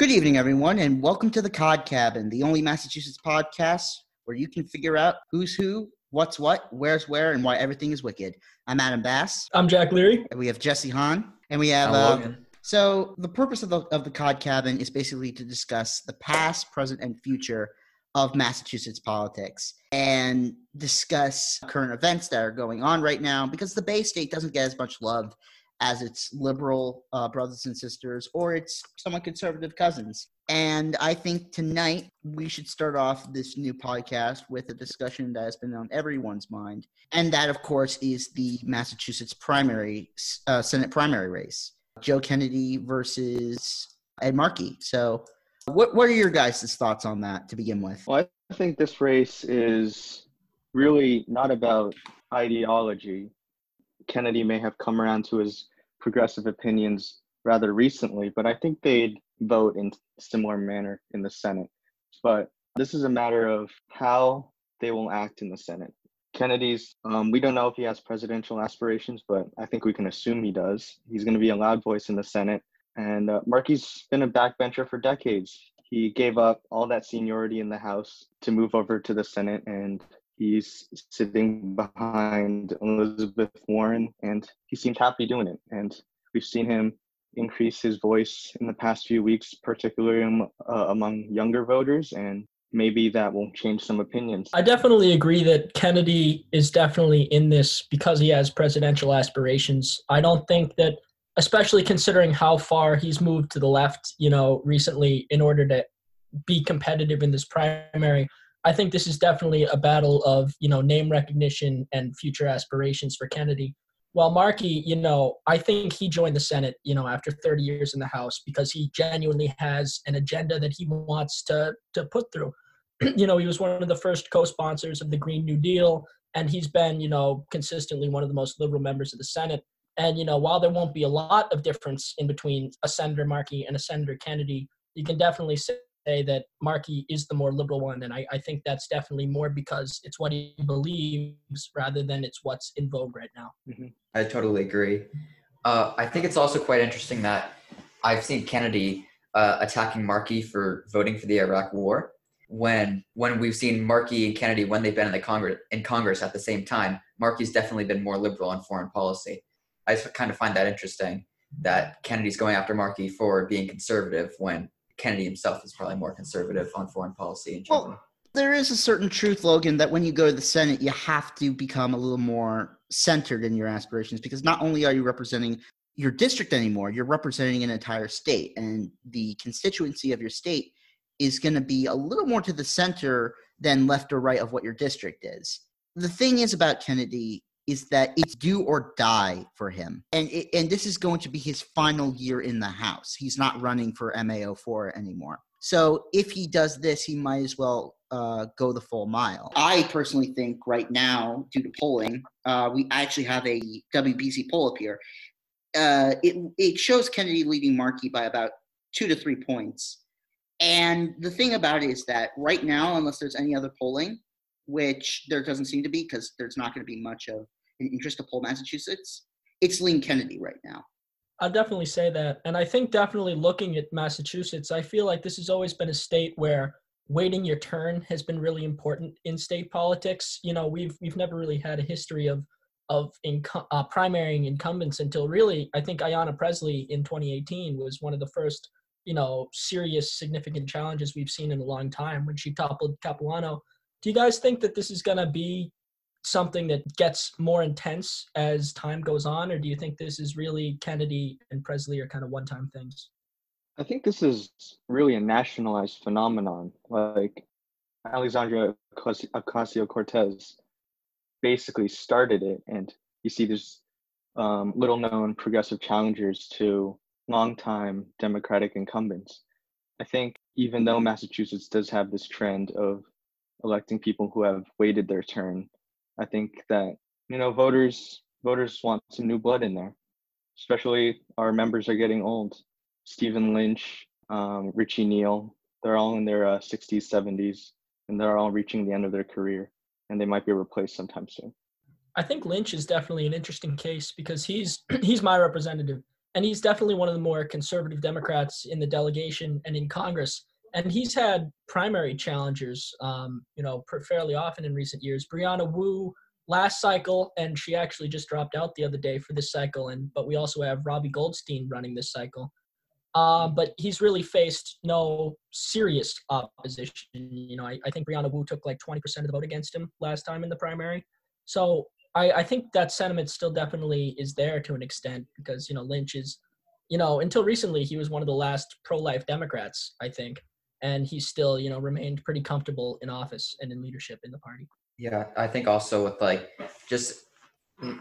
Good evening, everyone, and welcome to the Cod Cabin, the only Massachusetts podcast where you can figure out who's who, what's what, where's where, and why everything is wicked. I'm Adam Bass. I'm Jack Leary. And we have Jesse Hahn, and we have. Uh, so the purpose of the of the Cod Cabin is basically to discuss the past, present, and future of Massachusetts politics and discuss current events that are going on right now because the Bay State doesn't get as much love as its liberal uh, brothers and sisters or its somewhat conservative cousins. And I think tonight we should start off this new podcast with a discussion that has been on everyone's mind. And that, of course, is the Massachusetts primary, uh, Senate primary race Joe Kennedy versus Ed Markey. So, what, what are your guys' thoughts on that to begin with? Well, I think this race is really not about ideology. Kennedy may have come around to his progressive opinions rather recently, but I think they'd vote in similar manner in the Senate. But this is a matter of how they will act in the Senate. Kennedy's, um, we don't know if he has presidential aspirations, but I think we can assume he does. He's going to be a loud voice in the Senate. And uh, Markey's been a backbencher for decades. He gave up all that seniority in the House to move over to the Senate, and He's sitting behind Elizabeth Warren, and he seemed happy doing it. And we've seen him increase his voice in the past few weeks, particularly uh, among younger voters, and maybe that will change some opinions. I definitely agree that Kennedy is definitely in this because he has presidential aspirations. I don't think that, especially considering how far he's moved to the left, you know, recently in order to be competitive in this primary. I think this is definitely a battle of you know name recognition and future aspirations for Kennedy. While Markey, you know, I think he joined the Senate, you know, after 30 years in the House because he genuinely has an agenda that he wants to to put through. you know, he was one of the first co-sponsors of the Green New Deal, and he's been, you know, consistently one of the most liberal members of the Senate. And you know, while there won't be a lot of difference in between a Senator Markey and a Senator Kennedy, you can definitely say say that Markey is the more liberal one, and I, I think that's definitely more because it's what he believes rather than it's what's in vogue right now. Mm-hmm. I totally agree. Uh, I think it's also quite interesting that I've seen Kennedy uh, attacking Markey for voting for the Iraq War when when we've seen Markey and Kennedy when they've been in the Congress in Congress at the same time. Markey's definitely been more liberal on foreign policy. I kind of find that interesting that Kennedy's going after Markey for being conservative when Kennedy himself is probably more conservative on foreign policy in general. Well, there is a certain truth, Logan, that when you go to the Senate, you have to become a little more centered in your aspirations because not only are you representing your district anymore, you're representing an entire state, and the constituency of your state is going to be a little more to the center than left or right of what your district is. The thing is about Kennedy is that it's do or die for him. And and this is going to be his final year in the House. He's not running for MA-04 anymore. So if he does this, he might as well uh, go the full mile. I personally think right now, due to polling, uh, we actually have a WBZ poll up here. Uh, it, it shows Kennedy leading Markey by about two to three points. And the thing about it is that right now, unless there's any other polling, which there doesn't seem to be because there's not going to be much of interest to poll Massachusetts, it's Lean Kennedy right now. I'll definitely say that. And I think definitely looking at Massachusetts, I feel like this has always been a state where waiting your turn has been really important in state politics. You know, we've we've never really had a history of of uh, primarying incumbents until really, I think Ayanna Pressley in 2018 was one of the first, you know, serious, significant challenges we've seen in a long time when she toppled Capuano do you guys think that this is going to be something that gets more intense as time goes on, or do you think this is really Kennedy and Pressley are kind of one time things? I think this is really a nationalized phenomenon. Like Alexandria Ocasio Cortez basically started it, and you see there's um, little known progressive challengers to longtime Democratic incumbents. I think even though Massachusetts does have this trend of electing people who have waited their turn. I think that you know voters voters want some new blood in there, especially our members are getting old. Stephen Lynch, um, Richie Neal, they're all in their uh, 60s, 70s, and they're all reaching the end of their career, and they might be replaced sometime soon. I think Lynch is definitely an interesting case because he's he's my representative. and he's definitely one of the more conservative Democrats in the delegation and in Congress. And he's had primary challengers, um, you know, fairly often in recent years. Brianna Wu last cycle, and she actually just dropped out the other day for this cycle. And but we also have Robbie Goldstein running this cycle. Um, but he's really faced no serious opposition. You know, I, I think Brianna Wu took like 20% of the vote against him last time in the primary. So I, I think that sentiment still definitely is there to an extent because, you know, Lynch is, you know, until recently, he was one of the last pro life Democrats, I think. And he still, you know, remained pretty comfortable in office and in leadership in the party. Yeah, I think also with like just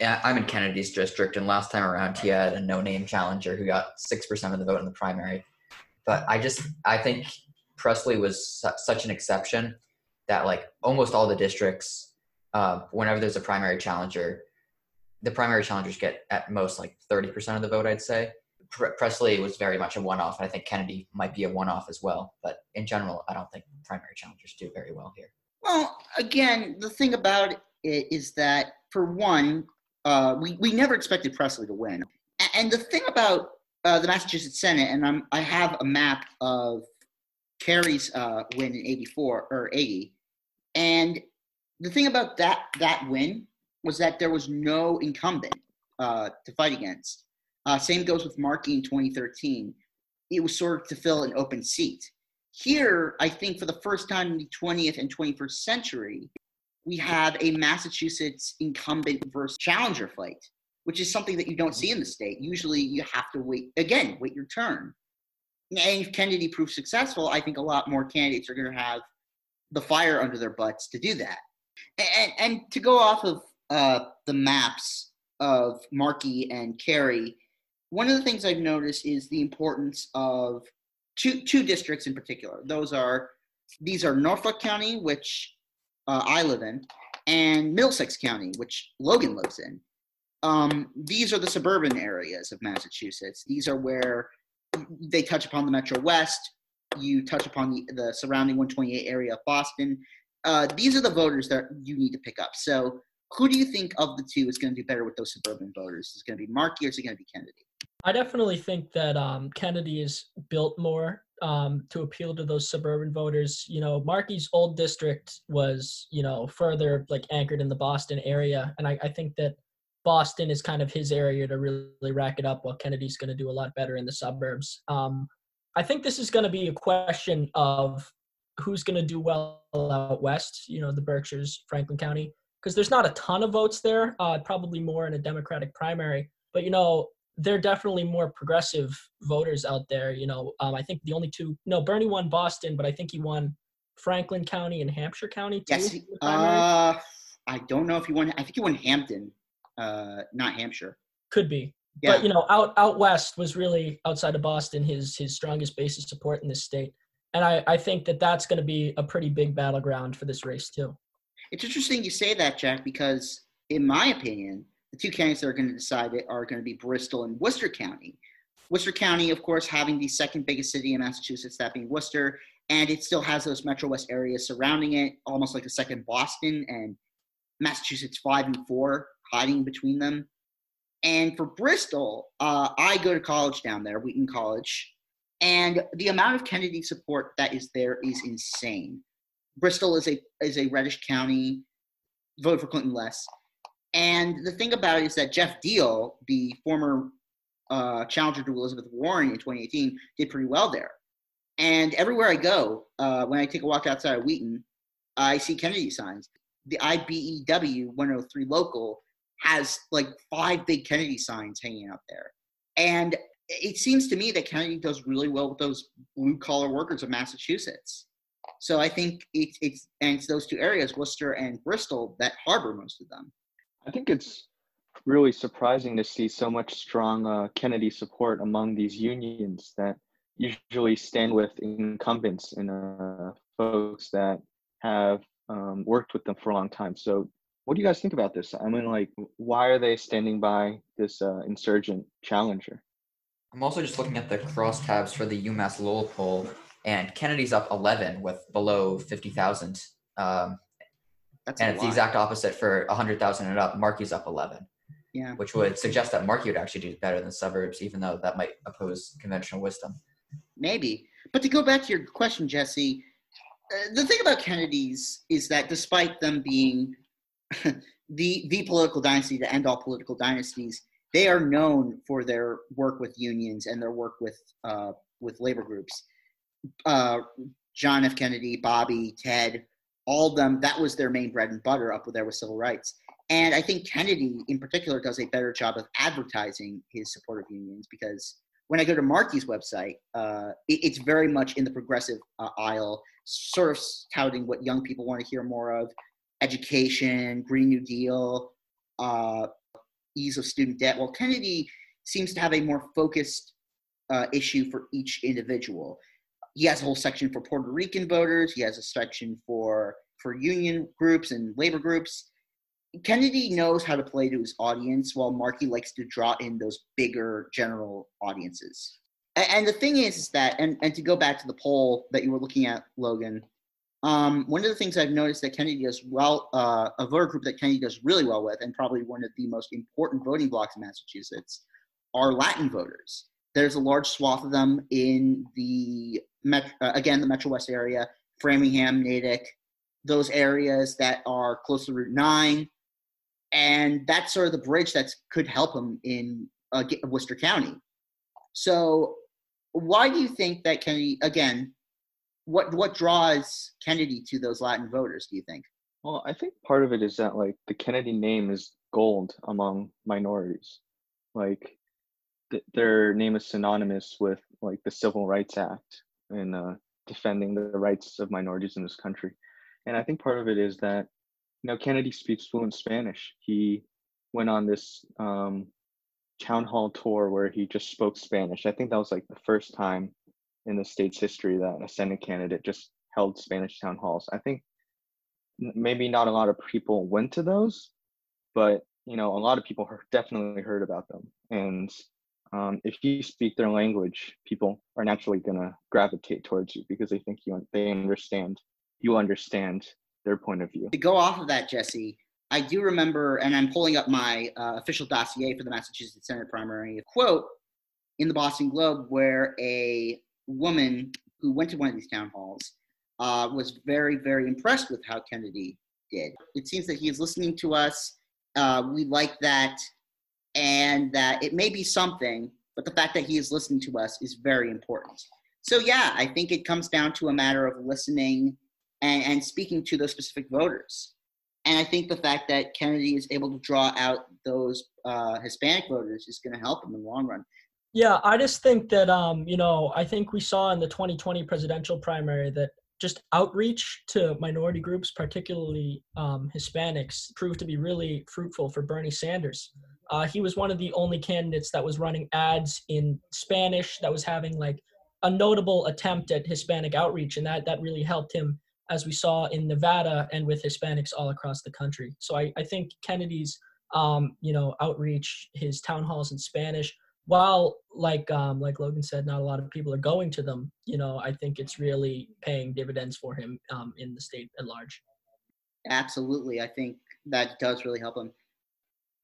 I'm in Kennedy's district, and last time around he had a no-name challenger who got six percent of the vote in the primary. But I just I think Pressley was su- such an exception that like almost all the districts, uh, whenever there's a primary challenger, the primary challengers get at most like thirty percent of the vote. I'd say Pressley was very much a one-off. I think Kennedy might be a one-off as well. But in general, I don't think primary challengers do very well here. Well, again, the thing about it is that, for one, uh, we, we never expected Pressley to win. And the thing about uh, the Massachusetts Senate, and I'm, I have a map of Kerry's uh, win in 84 or 80. And the thing about that, that win was that there was no incumbent uh, to fight against. Uh, same goes with Markey in 2013. It was sort of to fill an open seat. Here, I think for the first time in the 20th and 21st century, we have a Massachusetts incumbent versus challenger fight, which is something that you don't see in the state. Usually you have to wait, again, wait your turn. And if Kennedy proves successful, I think a lot more candidates are going to have the fire under their butts to do that. And, and to go off of uh, the maps of Markey and Kerry, one of the things I've noticed is the importance of two two districts in particular. Those are these are Norfolk County, which uh, I live in, and Middlesex County, which Logan lives in. Um, these are the suburban areas of Massachusetts. These are where they touch upon the Metro West. You touch upon the, the surrounding 128 area of Boston. Uh, these are the voters that you need to pick up. So, who do you think of the two is going to do better with those suburban voters? Is it going to be Markey or is it going to be Kennedy? I definitely think that um, Kennedy is built more um, to appeal to those suburban voters. You know, Markey's old district was, you know, further like anchored in the Boston area, and I, I think that Boston is kind of his area to really rack it up, while Kennedy's going to do a lot better in the suburbs. Um, I think this is going to be a question of who's going to do well out west. You know, the Berkshires, Franklin County, because there's not a ton of votes there. Uh, probably more in a Democratic primary. But you know, they're definitely more progressive voters out there. You know, um, I think the only two, no, Bernie won Boston, but I think he won Franklin County and Hampshire County. Too, yes. Uh, I don't know if he won. I think he won Hampden, uh, not Hampshire. Could be. Yeah. But you know, out out west was really outside of Boston his his strongest base of support in this state, and I I think that that's going to be a pretty big battleground for this race too. It's interesting you say that, Jack, because in my opinion, the two counties that are going to decide it are going to be Bristol and Worcester County. Worcester County, of course, having the second biggest city in Massachusetts, that being Worcester, and it still has those Metro West areas surrounding it, almost like a second Boston, and Massachusetts five and four hiding between them. And for Bristol, uh, I go to college down there, Wheaton College, and the amount of Kennedy support that is there is insane. Bristol is a is a reddish county. Vote for Clinton less. And the thing about it is that Geoff Diehl, the former uh, challenger to Elizabeth Warren in 2018, did pretty well there. And everywhere I go, uh, when I take a walk outside of Wheaton, I see Kennedy signs. The IBEW 103 local has like five big Kennedy signs hanging out there. And it seems to me that Kennedy does really well with those blue collar workers of Massachusetts. So I think it's, it's and it's those two areas, Worcester and Bristol, that harbor most of them. I think it's really surprising to see so much strong uh, Kennedy support among these unions that usually stand with incumbents and uh, folks that have um, worked with them for a long time. So, what do you guys think about this? I mean, like, why are they standing by this uh, insurgent challenger? I'm also just looking at the crosstabs for the UMass Lowell poll, and Kennedy's up 11 with below 50,000. Um, that's and it's lot. the exact opposite for 100,000 and up. Markey's up 11. Yeah. which would suggest that Markey would actually do better than suburbs, even though that might oppose conventional wisdom. Maybe. But to go back to your question, Jesse, uh, the thing about Kennedy's is that despite them being the the political dynasty to end all political dynasties, they are known for their work with unions and their work with uh, with labor groups. Uh, John F. Kennedy, Bobby, Ted, all of them. That was their main bread and butter up there with civil rights. And I think Kennedy, in particular, does a better job of advertising his support of unions because when I go to Markey's website, uh, it, it's very much in the progressive uh, aisle, sort of touting what young people want to hear more of education, Green New Deal, uh, ease of student debt. Well, Kennedy seems to have a more focused uh, issue for each individual. He has a whole section for Puerto Rican voters. He has a section for for union groups and labor groups. Kennedy knows how to play to his audience, while Markey likes to draw in those bigger general audiences. And, and the thing is, is that, and, and to go back to the poll that you were looking at, Logan, um, one of the things I've noticed that Kennedy does well, uh, a voter group that Kennedy does really well with, and probably one of the most important voting blocks in Massachusetts, are Latin voters. There's a large swath of them in the, met- uh, again, the Metro West area, Framingham, Natick, those areas that are close to Route 9, and that's sort of the bridge that could help him in uh, Worcester County. So, why do you think that Kennedy? Again, what what draws Kennedy to those Latin voters? Do you think? Well, I think part of it is that like the Kennedy name is gold among minorities. Like th- their name is synonymous with like the Civil Rights Act and uh, defending the rights of minorities in this country. And I think part of it is that you know, Kennedy speaks fluent Spanish. He went on this um, town hall tour where he just spoke Spanish. I think that was like the first time in the state's history that a Senate candidate just held Spanish town halls. I think maybe not a lot of people went to those, but you know, a lot of people definitely heard about them. And um, if you speak their language, people are naturally gonna gravitate towards you because they think you they understand you understand their point of view. To go off of that, Jesse, I do remember, and I'm pulling up my uh, official dossier for the Massachusetts Senate primary, a quote in the Boston Globe where a woman who went to one of these town halls uh, was very, very impressed with how Kennedy did. It seems that he is listening to us. Uh, we like that, and that it may be something, but the fact that he is listening to us is very important. So, yeah, I think it comes down to a matter of listening and, and speaking to those specific voters. And I think the fact that Kennedy is able to draw out those uh, Hispanic voters is going to help him in the long run. Yeah, I just think that um, you know, I think we saw in the 2020 presidential primary that just outreach to minority groups, particularly um, Hispanics, proved to be really fruitful for Bernie Sanders. Uh, he was one of the only candidates that was running ads in Spanish, that was having like a notable attempt at Hispanic outreach, and that that really helped him as we saw in Nevada and with Hispanics all across the country. So I, I think Kennedy's, um, you know, outreach, his town halls in Spanish, while like um, like Logan said, not a lot of people are going to them. You know, I think it's really paying dividends for him um, in the state at large. Absolutely, I think that does really help him.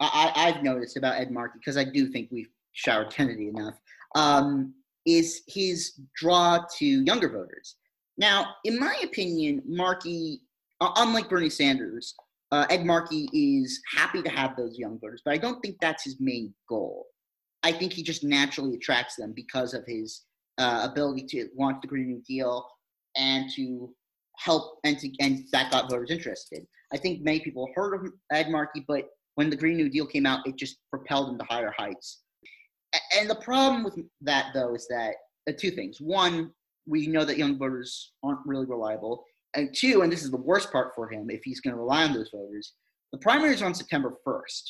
I, I've noticed about Ed Markey because I do think we've showered Kennedy enough. Um, is his draw to younger voters now, in my opinion, Markey, unlike Bernie Sanders, uh, Ed Markey is happy to have those young voters, but I don't think that's his main goal. I think he just naturally attracts them because of his uh, ability to launch the Green New Deal and to help and to and that got voters interested. I think many people heard of Ed Markey, but when the Green New Deal came out, it just propelled him to higher heights. And the problem with that, though, is that uh, two things. One, we know that young voters aren't really reliable. And two, and this is the worst part for him if he's going to rely on those voters, the primaries on September 1st.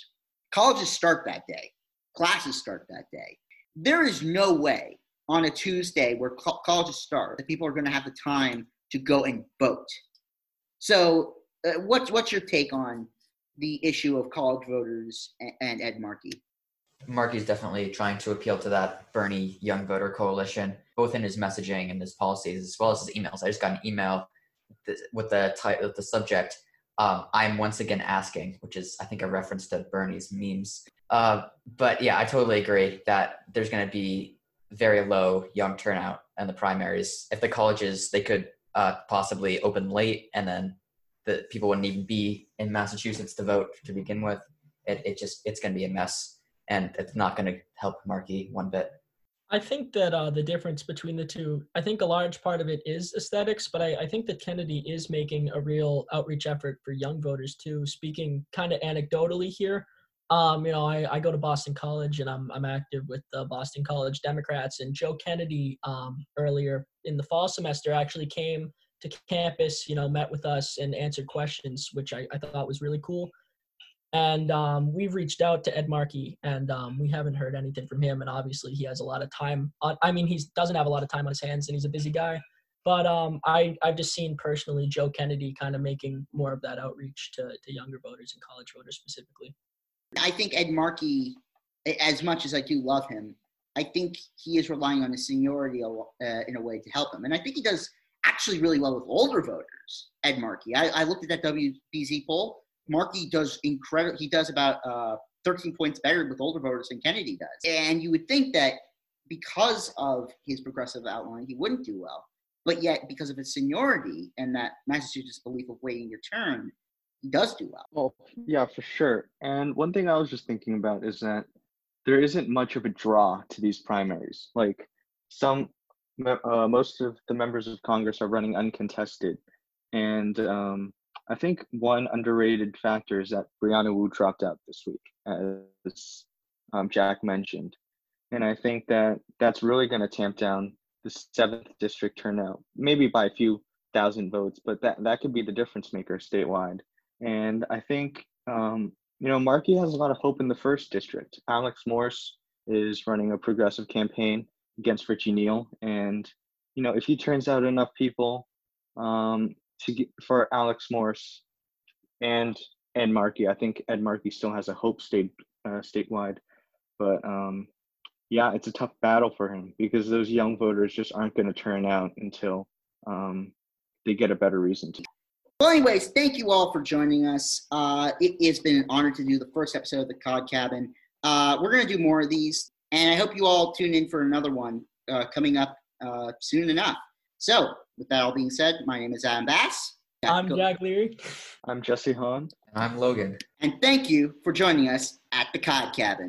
Colleges start that day, classes start that day. There is no way on a Tuesday where co- colleges start that people are going to have the time to go and vote. So, uh, what's what's your take on the issue of college voters and, Ed Markey? Markey's definitely trying to appeal to that Bernie Young Voter Coalition, both in his messaging and his policies, as well as his emails. I just got an email with the title, the subject, um, "I'm once again asking," which is I think a reference to Bernie's memes. Uh, but yeah, I totally agree that there's going to be very low young turnout in the primaries. If the colleges they could uh, possibly open late and then the people wouldn't even be in Massachusetts to vote to begin with. It, it just it's going to be a mess, and it's not going to help Markey one bit. I think that uh, the difference between the two, I think a large part of it is aesthetics, but I, I, think that Kennedy is making a real outreach effort for young voters too. Speaking kind of anecdotally here, um, you know, I, I go to Boston College and I'm, I'm active with the Boston College Democrats. And Joe Kennedy um, earlier in the fall semester actually came to campus, you know, met with us and answered questions, which I, I thought was really cool. And um, we've reached out to Ed Markey, and um, we haven't heard anything from him. And obviously, he has a lot of time. On, I mean, he doesn't have a lot of time on his hands, and he's a busy guy. But um, I, I've just seen personally Joe Kennedy kind of making more of that outreach to, to younger voters and college voters specifically. I think Ed Markey, as much as I do love him, I think he is relying on his seniority uh, in a way to help him. And I think he does actually really well with older voters, Ed Markey. I, I looked at that WBZ poll. Markey does incredible. He does about uh, 13 points better with older voters than Kennedy does. And you would think that because of his progressive outline, he wouldn't do well. But yet, because of his seniority and that Massachusetts belief of waiting your turn, he does do well. Well, yeah, for sure. And one thing I was just thinking about is that there isn't much of a draw to these primaries. Like some, uh, most of the members of Congress are running uncontested, and um, I think one underrated factor is that Brianna Wu dropped out this week, as um, Jack mentioned, and I think that that's really going to tamp down the seventh district turnout, maybe by a few thousand votes, but that that could be the difference maker statewide. And I think, um, you know, Markey has a lot of hope in the first district. Alex Morse is running a progressive campaign against Richie Neal. And, you know, if he turns out enough people um, to get, for Alex Morse and Ed Markey, I think Ed Markey still has a hope state uh, statewide. But um, yeah, it's a tough battle for him because those young voters just aren't going to turn out until um, they get a better reason to. Well, anyways, thank you all for joining us. Uh, it has been an honor to do the first episode of the Cod Cabin. Uh, we're going to do more of these, and I hope you all tune in for another one uh, coming up uh, soon enough. So, with that all being said, my name is Adam Bass. I'm Jack Leary. I'm Jesse Hahn. I'm Logan. And thank you for joining us at the Cod Cabin.